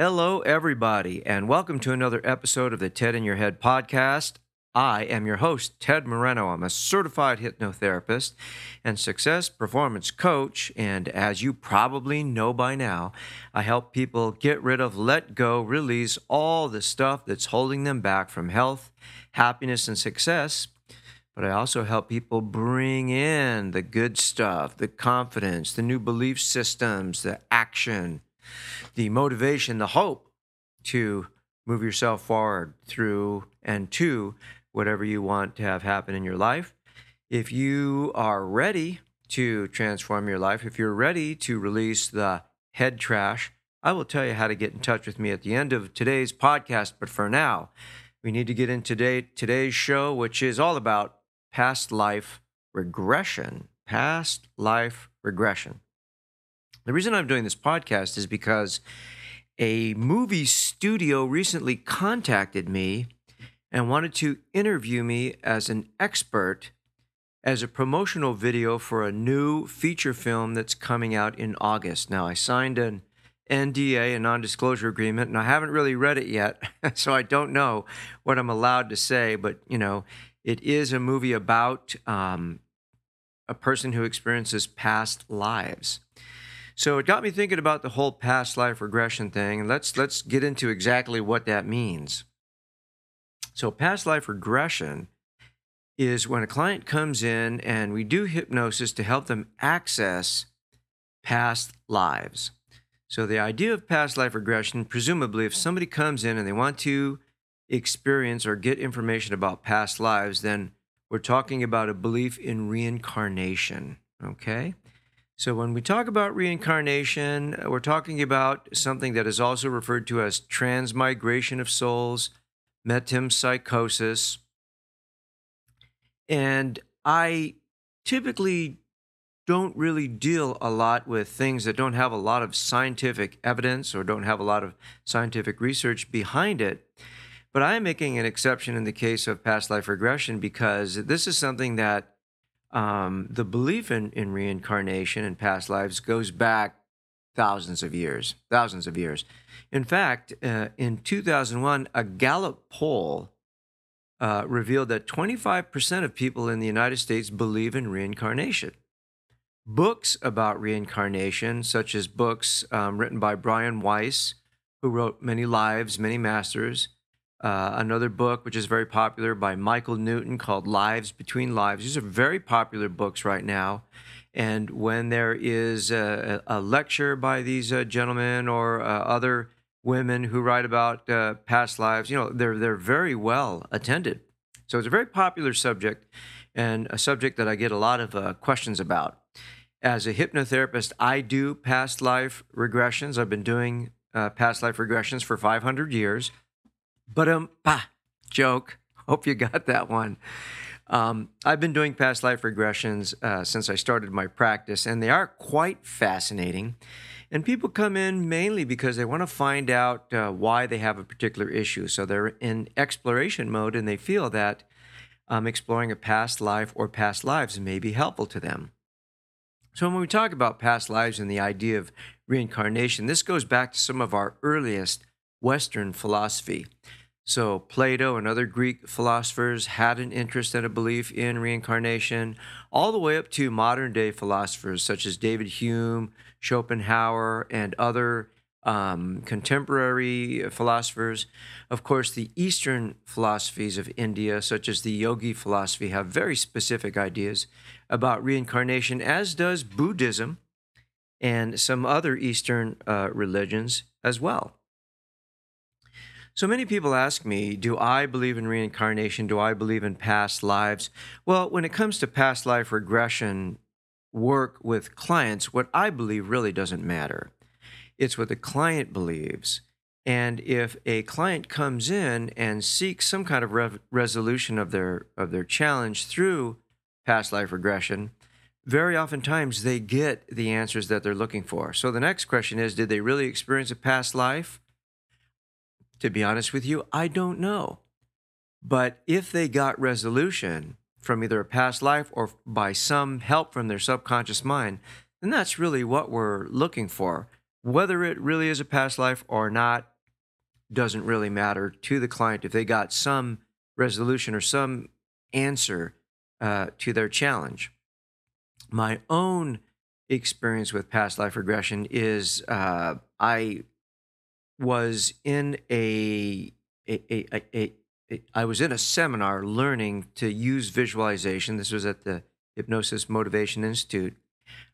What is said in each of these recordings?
Hello, everybody, and welcome to another episode of the TED in Your Head podcast. I am your host, Ted Moreno. I'm a certified hypnotherapist and success performance coach. And as you probably know by now, I help people get rid of, let go, release all the stuff that's holding them back from health, happiness, and success. But I also help people bring in the good stuff, the confidence, the new belief systems, the action the motivation, the hope to move yourself forward through and to whatever you want to have happen in your life. If you are ready to transform your life, if you're ready to release the head trash, I will tell you how to get in touch with me at the end of today's podcast. But for now, we need to get into today, today's show, which is all about past life regression. Past life regression. The reason I'm doing this podcast is because a movie studio recently contacted me and wanted to interview me as an expert as a promotional video for a new feature film that's coming out in August. Now, I signed an NDA, a non disclosure agreement, and I haven't really read it yet, so I don't know what I'm allowed to say, but you know, it is a movie about um, a person who experiences past lives. So it got me thinking about the whole past life regression thing, and let's let's get into exactly what that means. So past life regression is when a client comes in and we do hypnosis to help them access past lives. So the idea of past life regression, presumably if somebody comes in and they want to experience or get information about past lives, then we're talking about a belief in reincarnation, okay? So, when we talk about reincarnation, uh, we're talking about something that is also referred to as transmigration of souls, metempsychosis. And I typically don't really deal a lot with things that don't have a lot of scientific evidence or don't have a lot of scientific research behind it. But I am making an exception in the case of past life regression because this is something that um, the belief in, in reincarnation and past lives goes back thousands of years, thousands of years. In fact, uh, in 2001, a Gallup poll uh, revealed that 25% of people in the United States believe in reincarnation. Books about reincarnation, such as books um, written by Brian Weiss, who wrote Many Lives, Many Masters, uh, another book, which is very popular by Michael Newton called Lives Between Lives. These are very popular books right now. And when there is a, a lecture by these uh, gentlemen or uh, other women who write about uh, past lives, you know, they're, they're very well attended. So it's a very popular subject and a subject that I get a lot of uh, questions about. As a hypnotherapist, I do past life regressions. I've been doing past life regressions for 500 years. But um, bah, joke. Hope you got that one. Um, I've been doing past life regressions uh, since I started my practice, and they are quite fascinating. And people come in mainly because they want to find out uh, why they have a particular issue. So they're in exploration mode, and they feel that um, exploring a past life or past lives may be helpful to them. So when we talk about past lives and the idea of reincarnation, this goes back to some of our earliest Western philosophy. So, Plato and other Greek philosophers had an interest and a belief in reincarnation, all the way up to modern day philosophers such as David Hume, Schopenhauer, and other um, contemporary philosophers. Of course, the Eastern philosophies of India, such as the Yogi philosophy, have very specific ideas about reincarnation, as does Buddhism and some other Eastern uh, religions as well. So many people ask me, do I believe in reincarnation? Do I believe in past lives? Well, when it comes to past life regression work with clients, what I believe really doesn't matter. it's what the client believes. And if a client comes in and seeks some kind of rev- resolution of their of their challenge through past life regression, very oftentimes they get the answers that they're looking for. So the next question is Did they really experience a past life? To be honest with you, I don't know. But if they got resolution from either a past life or by some help from their subconscious mind, then that's really what we're looking for. Whether it really is a past life or not doesn't really matter to the client if they got some resolution or some answer uh, to their challenge my own experience with past life regression is uh, I was in a, a, a, a, a I was in a seminar learning to use visualization. This was at the Hypnosis Motivation Institute,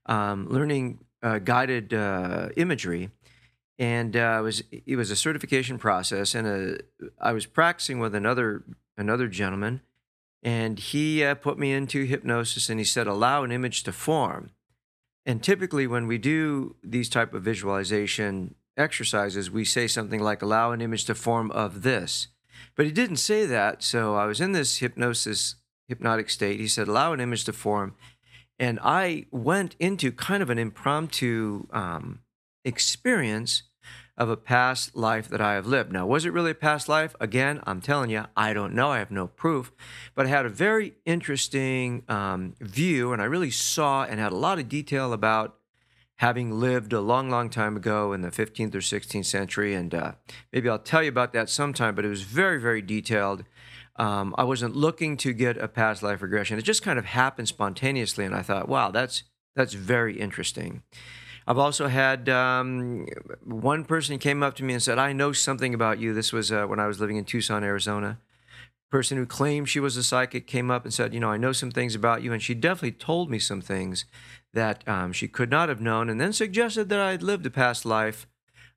um, learning uh, guided uh, imagery, and uh, it was it was a certification process. And a, I was practicing with another another gentleman, and he uh, put me into hypnosis and he said, allow an image to form. And typically, when we do these type of visualization exercises, we say something like, allow an image to form of this. But he didn't say that. So I was in this hypnosis, hypnotic state. He said, allow an image to form. And I went into kind of an impromptu um, experience of a past life that I have lived. Now, was it really a past life? Again, I'm telling you, I don't know. I have no proof. But I had a very interesting um, view, and I really saw and had a lot of detail about having lived a long, long time ago in the 15th or 16th century. And uh, maybe I'll tell you about that sometime, but it was very, very detailed. Um, I wasn't looking to get a past life regression. It just kind of happened spontaneously, and I thought, wow, that's that's very interesting. I've also had um, one person came up to me and said, I know something about you. This was uh, when I was living in Tucson, Arizona. Person who claimed she was a psychic came up and said, You know, I know some things about you. And she definitely told me some things that um, she could not have known, and then suggested that I had lived a past life.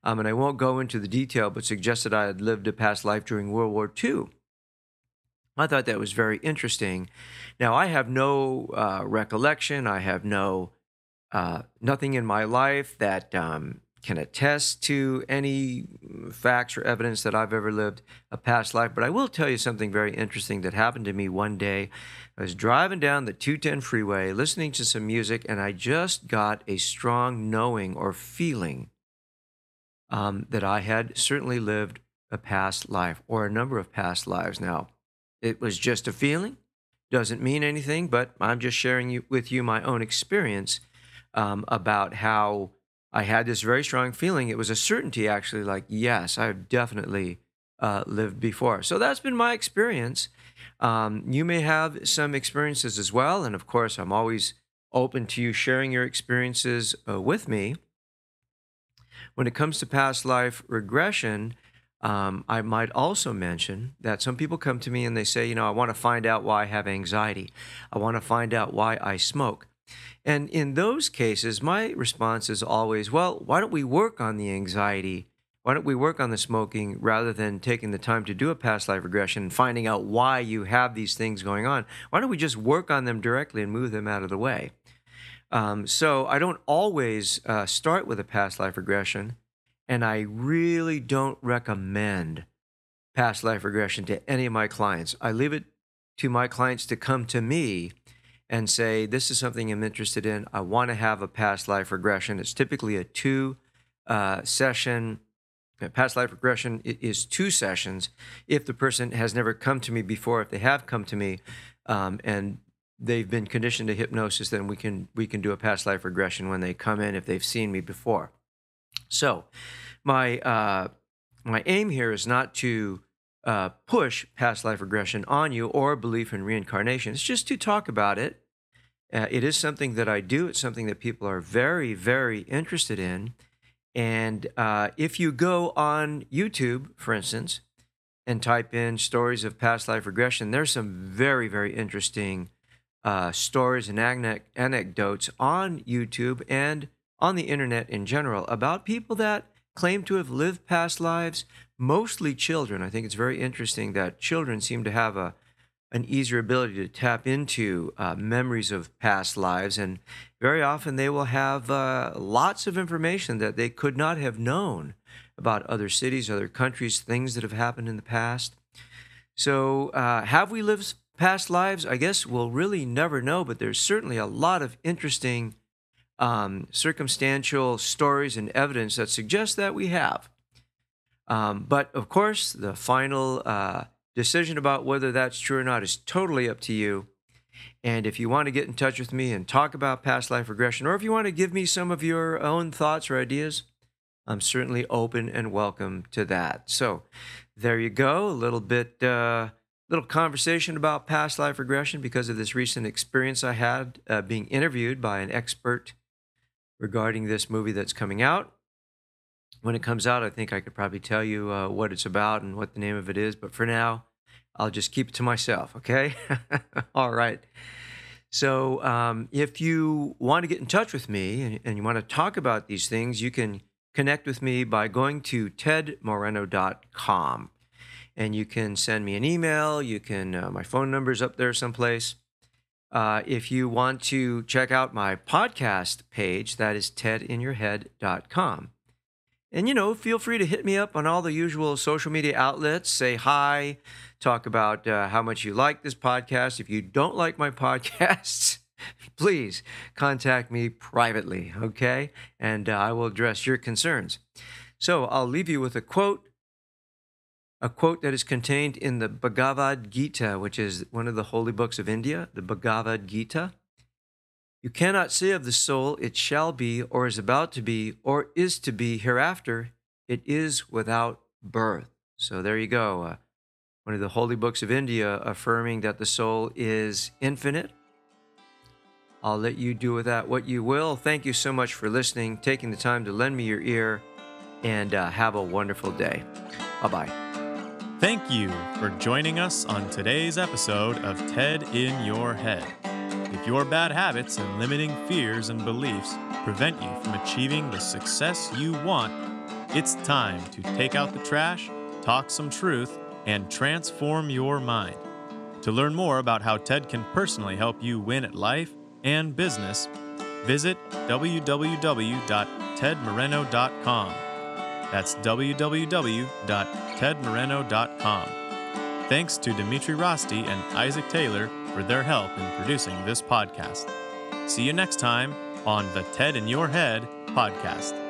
Um, and I won't go into the detail, but suggested I had lived a past life during World War II. I thought that was very interesting. Now, I have no uh, recollection, I have no uh, nothing in my life that um, can attest to any facts or evidence that I've ever lived a past life. But I will tell you something very interesting that happened to me one day. I was driving down the 210 freeway, listening to some music, and I just got a strong knowing or feeling um, that I had certainly lived a past life or a number of past lives. Now, it was just a feeling, doesn't mean anything, but I'm just sharing you, with you my own experience um, about how I had this very strong feeling. It was a certainty, actually, like, yes, I've definitely uh, lived before. So that's been my experience. Um, you may have some experiences as well. And of course, I'm always open to you sharing your experiences uh, with me. When it comes to past life regression, um, I might also mention that some people come to me and they say, you know, I want to find out why I have anxiety. I want to find out why I smoke. And in those cases, my response is always, well, why don't we work on the anxiety? Why don't we work on the smoking rather than taking the time to do a past life regression and finding out why you have these things going on? Why don't we just work on them directly and move them out of the way? Um, so I don't always uh, start with a past life regression, and I really don't recommend past life regression to any of my clients. I leave it to my clients to come to me and say, This is something I'm interested in. I want to have a past life regression. It's typically a two uh, session. Past life regression is two sessions. If the person has never come to me before, if they have come to me um, and they've been conditioned to hypnosis, then we can we can do a past life regression when they come in if they've seen me before. So, my uh, my aim here is not to uh, push past life regression on you or belief in reincarnation. It's just to talk about it. Uh, it is something that I do. It's something that people are very, very interested in. And uh, if you go on YouTube, for instance, and type in stories of past life regression, there's some very, very interesting uh, stories and anecdotes on YouTube and on the internet in general about people that claim to have lived past lives, mostly children. I think it's very interesting that children seem to have a, an easier ability to tap into uh, memories of past lives. And very often they will have uh, lots of information that they could not have known about other cities, other countries, things that have happened in the past. So, uh, have we lived past lives? I guess we'll really never know, but there's certainly a lot of interesting um, circumstantial stories and evidence that suggest that we have. Um, but of course, the final uh, decision about whether that's true or not is totally up to you. And if you want to get in touch with me and talk about past life regression, or if you want to give me some of your own thoughts or ideas, I'm certainly open and welcome to that. So there you go, a little bit, uh, little conversation about past life regression because of this recent experience I had uh, being interviewed by an expert regarding this movie that's coming out. When it comes out, I think I could probably tell you uh, what it's about and what the name of it is. But for now, I'll just keep it to myself, okay? All right. So, um, if you want to get in touch with me and, and, you want to talk about these things, you can connect with me by going to tedmoreno.com and you can send me an email. You can, uh, my phone number's up there someplace. Uh, if you want to check out my podcast page, that is tedinyourhead.com. And, you know, feel free to hit me up on all the usual social media outlets. Say hi, talk about uh, how much you like this podcast. If you don't like my podcasts, please contact me privately, okay? And uh, I will address your concerns. So I'll leave you with a quote a quote that is contained in the Bhagavad Gita, which is one of the holy books of India, the Bhagavad Gita. You cannot say of the soul, it shall be, or is about to be, or is to be hereafter. It is without birth. So there you go. Uh, one of the holy books of India affirming that the soul is infinite. I'll let you do with that what you will. Thank you so much for listening, taking the time to lend me your ear, and uh, have a wonderful day. Bye bye. Thank you for joining us on today's episode of TED in Your Head. Your bad habits and limiting fears and beliefs prevent you from achieving the success you want, it's time to take out the trash, talk some truth, and transform your mind. To learn more about how TED can personally help you win at life and business, visit www.tedmoreno.com. That's www.tedmoreno.com. Thanks to Dimitri Rosti and Isaac Taylor for their help in producing this podcast. See you next time on the TED in Your Head podcast.